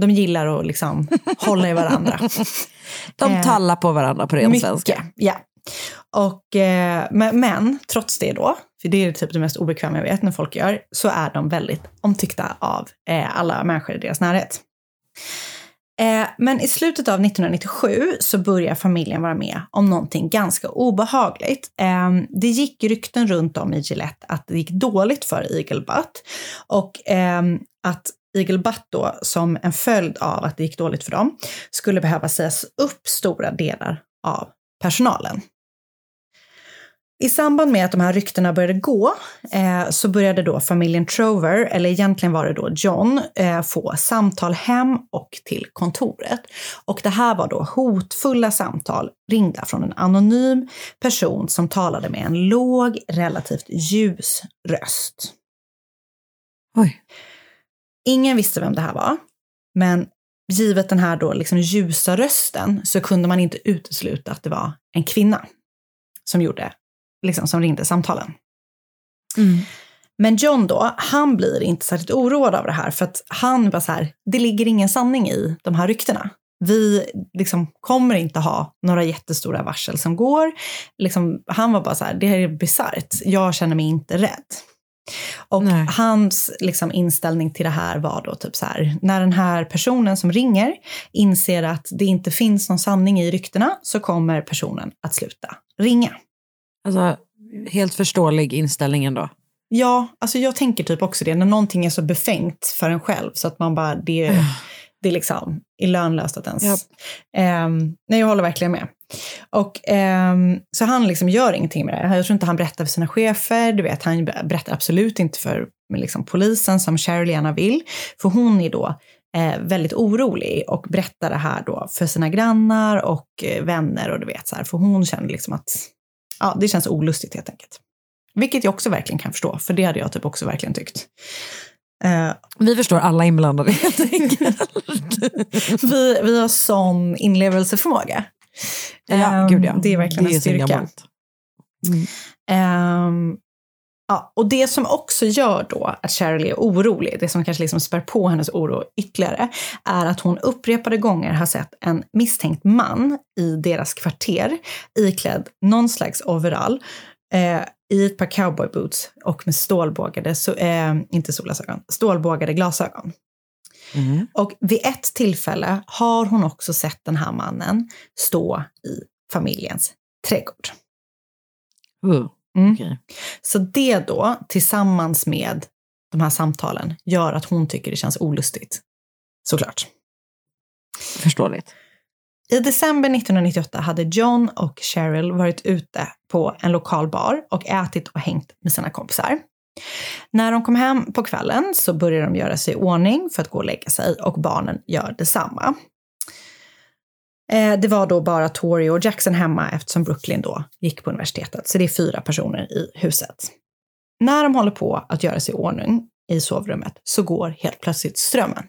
De gillar att liksom <laughs> hålla i varandra. De Eh, tallar på varandra på ren mycket, svenska. Ja. Och, eh, men, men trots det då, för det är typ det mest obekväma jag vet när folk gör, så är de väldigt omtyckta av eh, alla människor i deras närhet. Eh, men i slutet av 1997 så börjar familjen vara med om någonting ganska obehagligt. Eh, det gick rykten runt om i Gillette att det gick dåligt för Eagle Butt och eh, att Eagle Butt då, som en följd av att det gick dåligt för dem, skulle behöva sägas upp stora delar av personalen. I samband med att de här ryktena började gå eh, så började då familjen Trover, eller egentligen var det då John, eh, få samtal hem och till kontoret. Och det här var då hotfulla samtal ringda från en anonym person som talade med en låg, relativt ljus röst. Oj. Ingen visste vem det här var, men givet den här då liksom ljusa rösten så kunde man inte utesluta att det var en kvinna som gjorde, liksom som ringde samtalen. Men John då, han blir inte särskilt oroad av det här för att han var så här, det ligger ingen sanning i de här ryktena. Vi liksom kommer inte ha några jättestora varsel som går. Liksom, han var bara så här, det här är bisarrt, jag känner mig inte rädd. Och hans liksom, inställning till det här var då typ så här, när den här personen som ringer inser att det inte finns någon sanning i ryktena så kommer personen att sluta ringa. Alltså, helt förståelig inställning ändå. Ja, alltså jag tänker typ också det, när någonting är så befängt för en själv så att man bara, det, det är liksom är lönlöst att ens... Ehm, nej, jag håller verkligen med. Och, ehm, så han liksom gör ingenting med det. Jag tror inte han berättar för sina chefer, du vet, han berättar absolut inte för liksom, polisen som Cheryl gärna vill. För hon är då eh, väldigt orolig och berättar det här då för sina grannar och eh, vänner och du vet så här, för hon känner liksom att ja, det känns olustigt helt enkelt. Vilket jag också verkligen kan förstå, för det hade jag typ också verkligen tyckt. Eh, Vi förstår alla inblandade <laughs> helt enkelt. vi, vi har sån inlevelseförmåga. Ja, Ehm, gud ja. Det är verkligen Det är en styrka. gammalt. Ehm, ja, och det som också gör då att Cheryl är orolig, det som kanske liksom spär på hennes oro ytterligare, är att hon upprepade gånger har sett en misstänkt man i deras kvarter iklädd någon slags overall eh, i ett par cowboyboots och med stålbågade, so eh, inte solglasögon, stålbågade glasögon. Och vid ett tillfälle har hon också sett den här mannen stå i familjens trädgård. Uh, Mm. Så det då, tillsammans med de här samtalen, gör att hon tycker det känns olustigt. Såklart. Förståeligt. I december 1998 hade John och Cheryl varit ute på en lokal bar och ätit och hängt med sina kompisar. När de kom hem på kvällen så började de göra sig i ordning för att gå och lägga sig och barnen gör detsamma. Eh, det var då bara Tori och Jackson hemma eftersom Brooklyn då gick på universitetet. Så det är fyra personer i huset. När de håller på att göra sig i ordning i sovrummet så går helt plötsligt strömmen.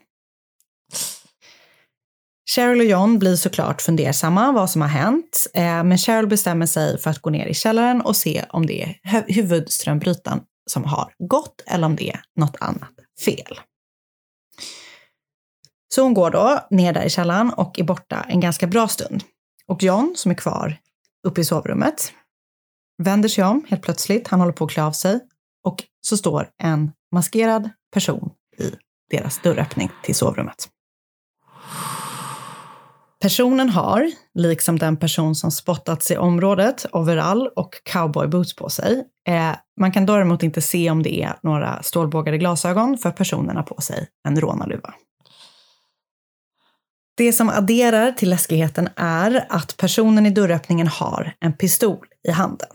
Cheryl och John blir såklart fundersamma vad som har hänt, eh, men Cheryl bestämmer sig för att gå ner i källaren och se om det är huvudströmbrytaren som har gått eller om det är något annat fel. Så hon går då ner där i källaren och är borta en ganska bra stund. Och John, som är kvar uppe i sovrummet, vänder sig om helt plötsligt. Han håller på att klä av sig och så står en maskerad person i deras dörröppning till sovrummet. Personen har, liksom den person som spottats i området, overall och cowboyboots på sig. Eh, man kan däremot inte se om det är några stålbågade glasögon för personen har på sig en rånarluva. Det som adderar till läskigheten är att personen i dörröppningen har en pistol i handen.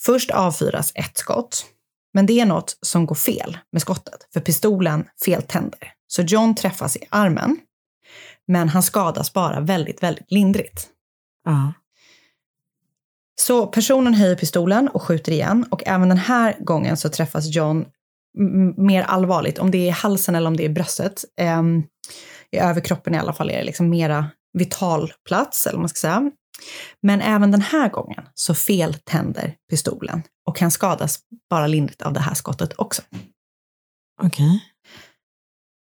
Först avfyras ett skott, men det är något som går fel med skottet, för pistolen feltänder. Så John träffas i armen, men han skadas bara väldigt, väldigt lindrigt. Ja. Så personen höjer pistolen och skjuter igen och även den här gången så träffas John mer allvarligt, om det är i halsen eller om det är i bröstet. Ehm, I överkroppen i alla fall är det liksom mera vital plats, eller vad man ska säga. Men även den här gången så feltänder pistolen och han skadas bara lindrigt av det här skottet också. Okej.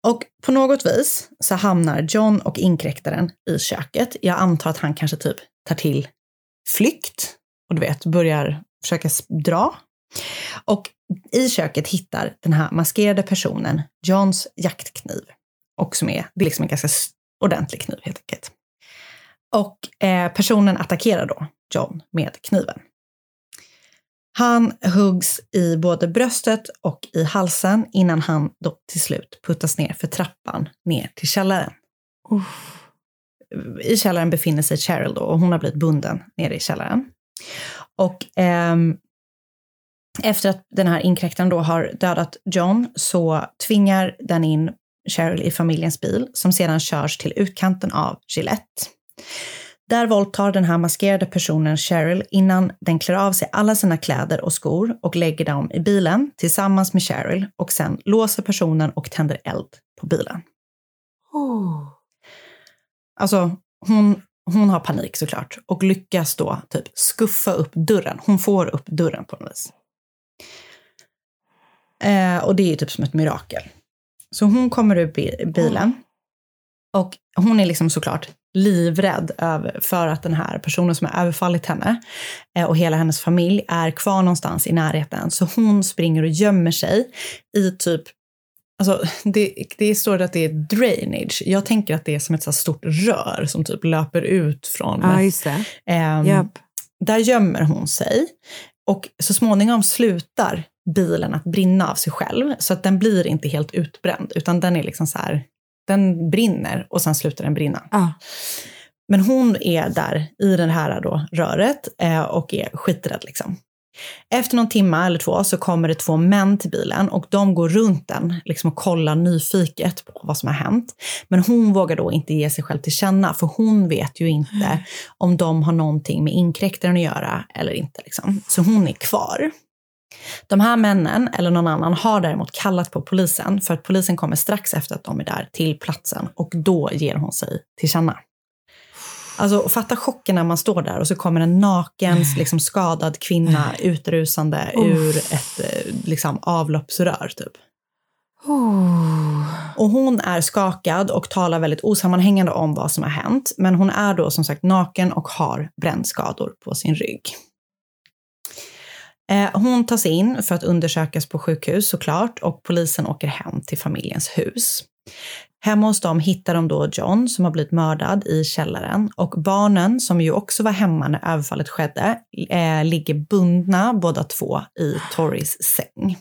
Och på något vis så hamnar John och inkräktaren i köket. Jag antar att han kanske typ tar till flykt och du vet, börjar försöka dra. Och i köket hittar den här maskerade personen Johns jaktkniv. Och som är, det är liksom en ganska ordentlig kniv helt enkelt. Och eh, personen attackerar då John med kniven. Han huggs i både bröstet och i halsen innan han då till slut puttas ner för trappan ner till källaren. I källaren befinner sig Cheryl då och hon har blivit bunden nere i källaren. Och ehm, efter att den här inkräktaren då har dödat John så tvingar den in Cheryl i familjens bil som sedan körs till utkanten av Gillette. Där våldtar den här maskerade personen Cheryl innan den klär av sig alla sina kläder och skor och lägger dem i bilen tillsammans med Cheryl och sen låser personen och tänder eld på bilen. Alltså, hon, hon har panik såklart och lyckas då typ skuffa upp dörren. Hon får upp dörren på något vis. Eh, och det är ju typ som ett mirakel. Så hon kommer ur bilen och hon är liksom såklart livrädd för att den här personen som har överfallit henne eh, och hela hennes familj är kvar någonstans i närheten. Så hon springer och gömmer sig i typ Alltså, det, det står att det är drainage. Jag tänker att det är som ett så stort rör som typ löper ut från... Det. Ehm, Japp. Där gömmer hon sig. Och så småningom slutar bilen att brinna av sig själv. Så att den blir inte helt utbränd, utan den är liksom så här, den brinner och sen slutar den brinna. Ja. Men hon är där i det här då, röret eh, och är skiträdd. Liksom. Efter någon timme eller två så kommer det två män till bilen och de går runt den liksom, och kollar nyfiket på vad som har hänt. Men hon vågar då inte ge sig själv till känna för hon vet ju inte om de har någonting med inkräktaren att göra eller inte. Liksom. Så hon är kvar. De här männen, eller någon annan, har däremot kallat på polisen för att polisen kommer strax efter att de är där till platsen och då ger hon sig till känna. Alltså fatta chocken när man står där och så kommer en naken, liksom skadad kvinna utrusande ur ett eh, liksom, avloppsrör typ. Och hon är skakad och talar väldigt osammanhängande om vad som har hänt. Men hon är då som sagt naken och har brännskador på sin rygg. Eh, Hon tas in för att undersökas på sjukhus såklart och polisen åker hem till familjens hus. Hemma hos dem hittar de då John som har blivit mördad i källaren och barnen som ju också var hemma när överfallet skedde eh, ligger bundna båda två i Torrys säng.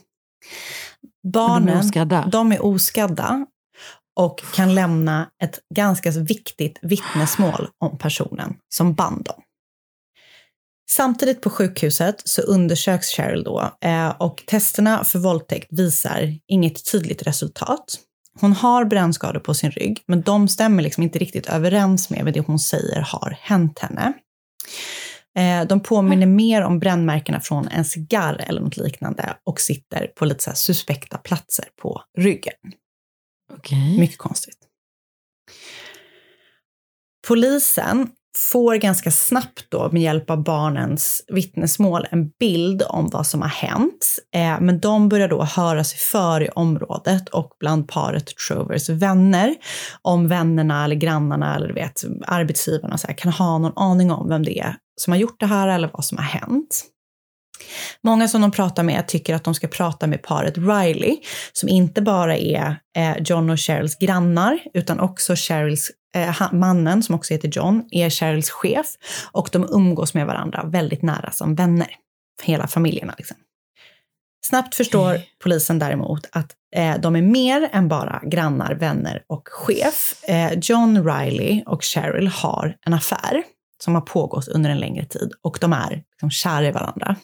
Barnen, oskadda? de är oskadda och kan lämna ett ganska viktigt vittnesmål om personen som band dem. Samtidigt på sjukhuset så undersöks Cheryl då eh, och testerna för våldtäkt visar inget tydligt resultat. Hon har brännskador på sin rygg, men de stämmer liksom inte riktigt överens med det hon säger har hänt henne. Eh, De påminner mer om brännmärkena från en cigarr eller något liknande och sitter på lite så suspekta platser på ryggen. Okej. Mycket konstigt. Polisen får ganska snabbt då med hjälp av barnens vittnesmål en bild om vad som har hänt. Eh, men de börjar då höra sig för i området och bland paret Trovers vänner om vännerna eller grannarna eller du vet, arbetsgivarna så här, kan ha någon aning om vem det är som har gjort det här eller vad som har hänt. Många som de pratar med tycker att de ska prata med paret Riley, som inte bara är eh, John och Cheryls grannar, utan också Cheryls eh, mannen, som också heter John, är Cheryls chef och de umgås med varandra väldigt nära som vänner. Hela familjerna liksom. Snabbt förstår polisen däremot att eh, de är mer än bara grannar, vänner och chef. Eh, John Riley och Cheryl har en affär som har pågått under en längre tid och de är liksom kära i varandra.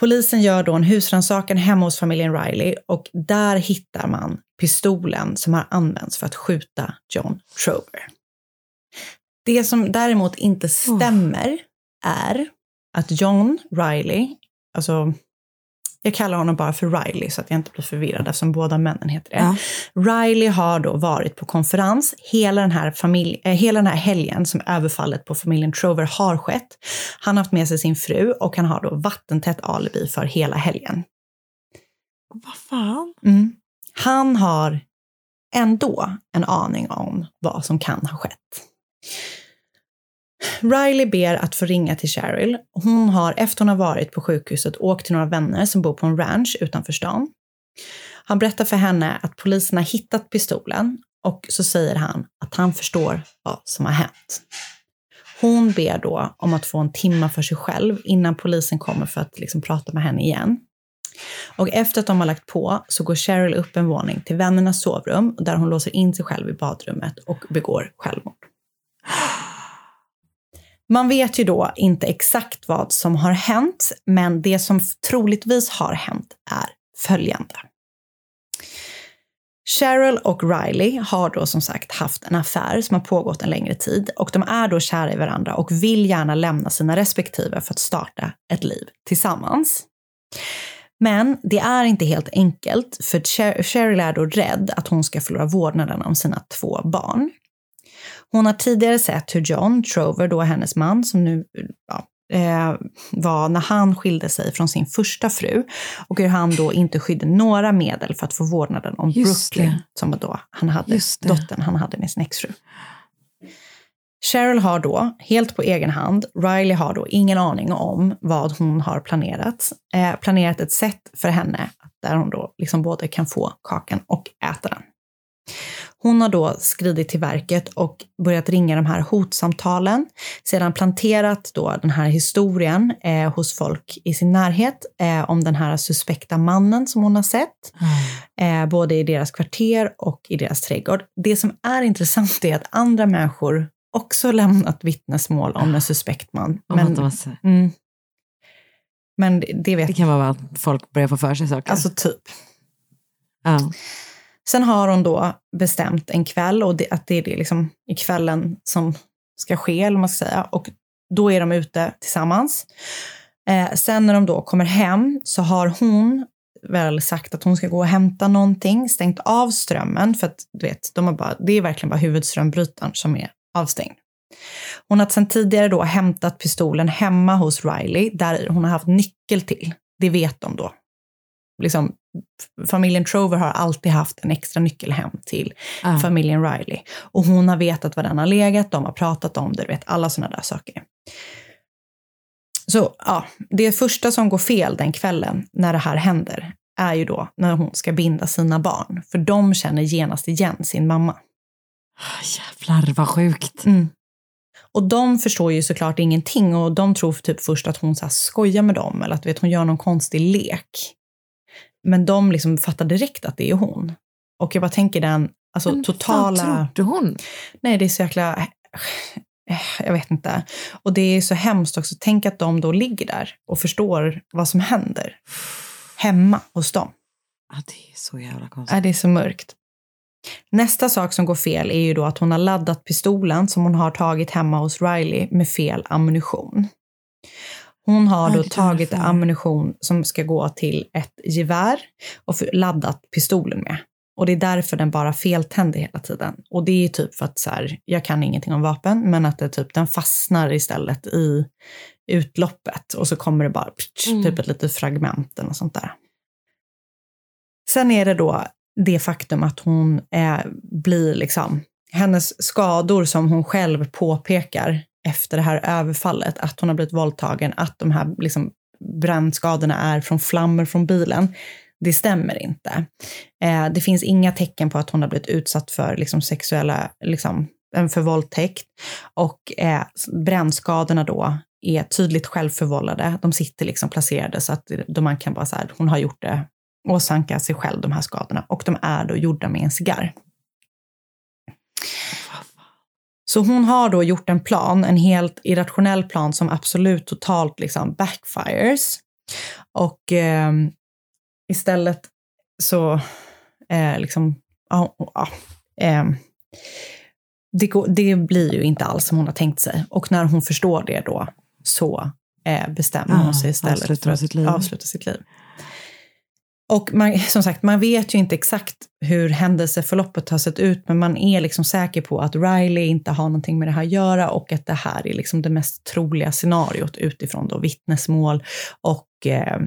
Polisen gör då en husrannsakan hemma hos familjen Riley och där hittar man pistolen som har använts för att skjuta John Trover. Det som däremot inte stämmer är att John Riley, alltså jag kallar honom bara för Riley så att jag inte blir förvirrad eftersom båda männen heter det. Ja. Riley har då varit på konferens hela den, här familj, äh, hela den här helgen som överfallet på familjen Trover har skett. Han har haft med sig sin fru och han har då vattentätt alibi för hela helgen. Vad fan? Mm. Han har ändå en aning om vad som kan ha skett. Riley ber att få ringa till Cheryl. Hon har efter hon har varit på sjukhuset åkt till några vänner som bor på en ranch utanför stan. Han berättar för henne att polisen har hittat pistolen och så säger han att han förstår vad som har hänt. Hon ber då om att få en timma för sig själv innan polisen kommer för att liksom prata med henne igen. Och efter att de har lagt på så går Cheryl upp en våning till vännernas sovrum där hon låser in sig själv i badrummet och begår självmord. Man vet ju då inte exakt vad som har hänt, men det som troligtvis har hänt är följande. Cheryl och Riley har då som sagt haft en affär som har pågått en längre tid och de är då kära i varandra och vill gärna lämna sina respektive för att starta ett liv tillsammans. Men det är inte helt enkelt för Cheryl är då rädd att hon ska förlora vårdnaden om sina två barn. Hon har tidigare sett hur John Trover, då hennes man, som nu ja, eh, var när han skilde sig från sin första fru och hur han då inte skydde några medel för att få vårdnaden om Just Brooklyn, det. som då han hade, dottern han hade med sin exfru. Cheryl har då, helt på egen hand, Riley har då ingen aning om vad hon har planerat. Eh, planerat ett sätt för henne där hon då liksom både kan få kakan och äta den. Hon har då skridit till verket och börjat ringa de här hotsamtalen. Sedan planterat då den här historien eh, hos folk i sin närhet eh, om den här suspekta mannen som hon har sett. Mm. Eh, både i deras kvarter och i deras trädgård. Det som är intressant är att andra människor också lämnat vittnesmål om en suspekt man. Men, mm, men det vet Det kan vara att folk börjar få för sig saker. Alltså typ. Ja. Sen har hon då bestämt en kväll och det, att det är det liksom i kvällen som ska ske, eller man ska säga. Och då är de ute tillsammans. Eh, sen när de då kommer hem så har hon väl sagt att hon ska gå och hämta någonting, stängt av strömmen för att du vet, de har bara, det är verkligen bara huvudströmbrytaren som är avstängd. Hon har sedan tidigare då hämtat pistolen hemma hos Riley där hon har haft nyckel till. Det vet de då. Liksom, familjen Trover har alltid haft en extra nyckel hem till Ah. familjen Riley. Och hon har vetat var den har legat, de har pratat om det, du vet, alla sådana där saker. Så ja, det första som går fel den kvällen när det här händer är ju då när hon ska binda sina barn. För de känner genast igen sin mamma. Jävlar vad sjukt. Mm. Och de förstår ju såklart ingenting och de tror typ först att hon så skojar med dem eller att vet, hon gör någon konstig lek. Men de liksom fattar direkt att det är hon. Och jag bara tänker den alltså, Men totala... Vad trodde hon? Nej, det är så jäkla... Jag vet inte. Och det är så hemskt också. Tänk att de då ligger där och förstår vad som händer. Hemma hos dem. Ja, det är så jävla konstigt. Är det är så mörkt. Nästa sak som går fel är ju då att hon har laddat pistolen som hon har tagit hemma hos Riley med fel ammunition. Hon har då tagit ammunition som ska gå till ett gevär och laddat pistolen med. Och det är därför den bara feltänder hela tiden. Och det är typ för att så här, jag kan ingenting om vapen, men att det typ, den fastnar istället i utloppet och så kommer det bara ptsch, Mm. typ ett litet fragment eller sånt där. Sen är det då det faktum att hon är, blir liksom, hennes skador som hon själv påpekar efter det här överfallet, att hon har blivit våldtagen, att de här liksom brännskadorna är från flammor från bilen, det stämmer inte. Eh, det finns inga tecken på att hon har blivit utsatt för liksom, sexuella, liksom, för våldtäkt. Och eh, brännskadorna då är tydligt självförvållade. De sitter liksom placerade så att eh, då man kan bara så här, hon har gjort det, åsamka sig själv de här skadorna. Och de är då gjorda med en cigarr. Så hon har då gjort en plan, en helt irrationell plan som absolut totalt liksom backfires. Och eh, istället så eh, liksom, ja, ja, eh, det, går, det blir ju inte alls som hon har tänkt sig. Och när hon förstår det då så eh, bestämmer hon Ja, sig istället för att avsluta sitt liv. Och man, som sagt, man vet ju inte exakt hur händelseförloppet har sett ut, men man är liksom säker på att Riley inte har någonting med det här att göra och att det här är liksom det mest troliga scenariot utifrån då vittnesmål och eh,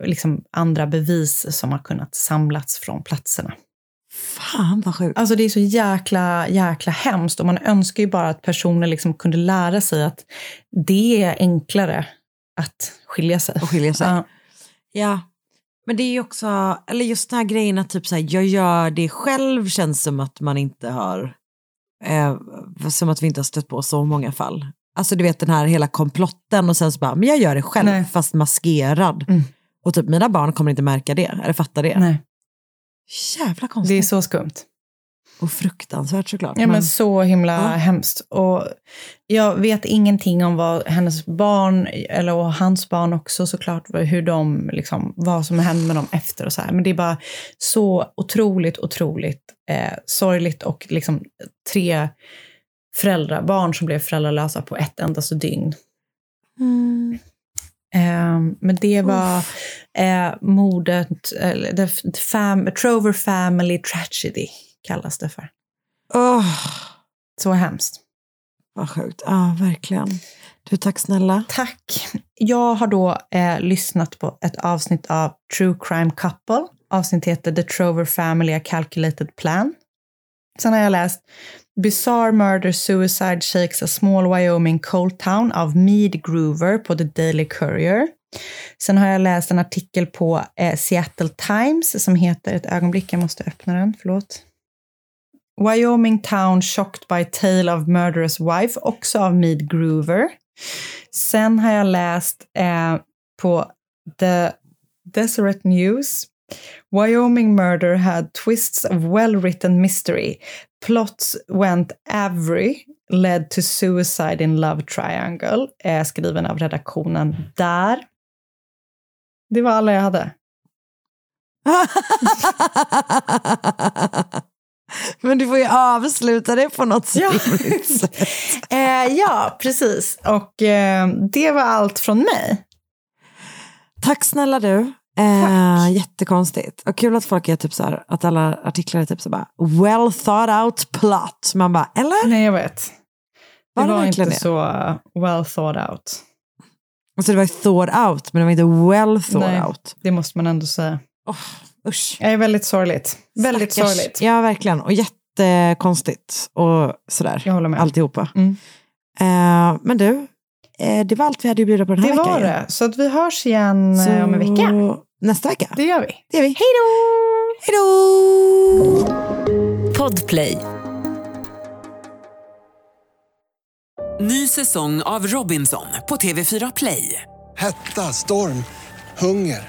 liksom andra bevis som har kunnat samlats från platserna. Fan vad sjukt. Alltså det är så jäkla, jäkla hemskt och man önskar ju bara att personer liksom kunde lära sig att det är enklare att skilja sig. Och skilja sig. Ja. Ja. Men det är ju också, eller just den här grejen att typ så här, jag gör det själv känns som att man inte har, eh, som att vi inte har stött på så många fall. Alltså du vet den här hela komplotten och sen så bara, men jag gör det själv Nej. fast maskerad. Mm. Och typ mina barn kommer inte märka det, eller fatta det. Nej, Jävla konstigt. det är så skumt. Och fruktansvärt såklart. Ja, men så himla Ja. hemskt. Och jag vet ingenting om vad hennes barn, eller och hans barn också såklart, hur de, liksom, vad som hände med dem efter och så här. Men det är bara så otroligt, otroligt eh, sorgligt och liksom tre föräldrar, barn som blev föräldralösa på ett endaste dygn. Mm. Eh, men det var eh, mordet, eller the fam, Trover Family Tragedy kallas det för. Åh, Så hemskt. vad sjukt. Ja, verkligen. Du, tack snälla. Tack. Jag har då eh, lyssnat på ett avsnitt av True Crime Couple. Avsnitt heter The Trover Family A Calculated Plan. Sen har jag läst Bizarre Murder Suicide Shakes a Small Wyoming Coal Town av Mead Groover på The Daily Courier. Sen har jag läst en artikel på eh, Seattle Times som heter, ett ögonblick, jag måste öppna den, förlåt. Wyoming Town Shocked by Tale of Murderous Wife, också av Mead Groover. Sen har jag läst eh, på The Deseret News. Wyoming murder had twists of well-written mystery. Plots went every led to suicide in love triangle. Är skriven av redaktionen där. Det var alla jag hade. <laughs> Men du får ju avsluta det på något Ja. <laughs> sätt. Eh, ja, precis. Och eh, det var allt från mig. Tack snälla du. Eh, jättekonstigt. Och kul att folk är typ så här, att alla artiklar är typ så bara well thought out plot. Man bara, eller? Nej, jag vet. Var det var inte det? så well thought out. Alltså det var ju thought out, men det var inte well thought Nej. out. Det måste man ändå säga. Oh, usch. Det är väldigt sorgligt. Väldigt Stackars. sorgligt. Ja, verkligen. Och jättekonstigt och sådär. Jag håller med. Alltihopa. Mm. Eh, men du, eh, det var allt vi hade att bjuda på den här Det veckan. var ju. det. Så att vi hörs igen Så eh, om en vecka. Nästa vecka. Det gör vi. Det gör vi. Hej då! Hej då! Podplay. Ny säsong av Robinson på TV4 Play. Hetta, storm, hunger.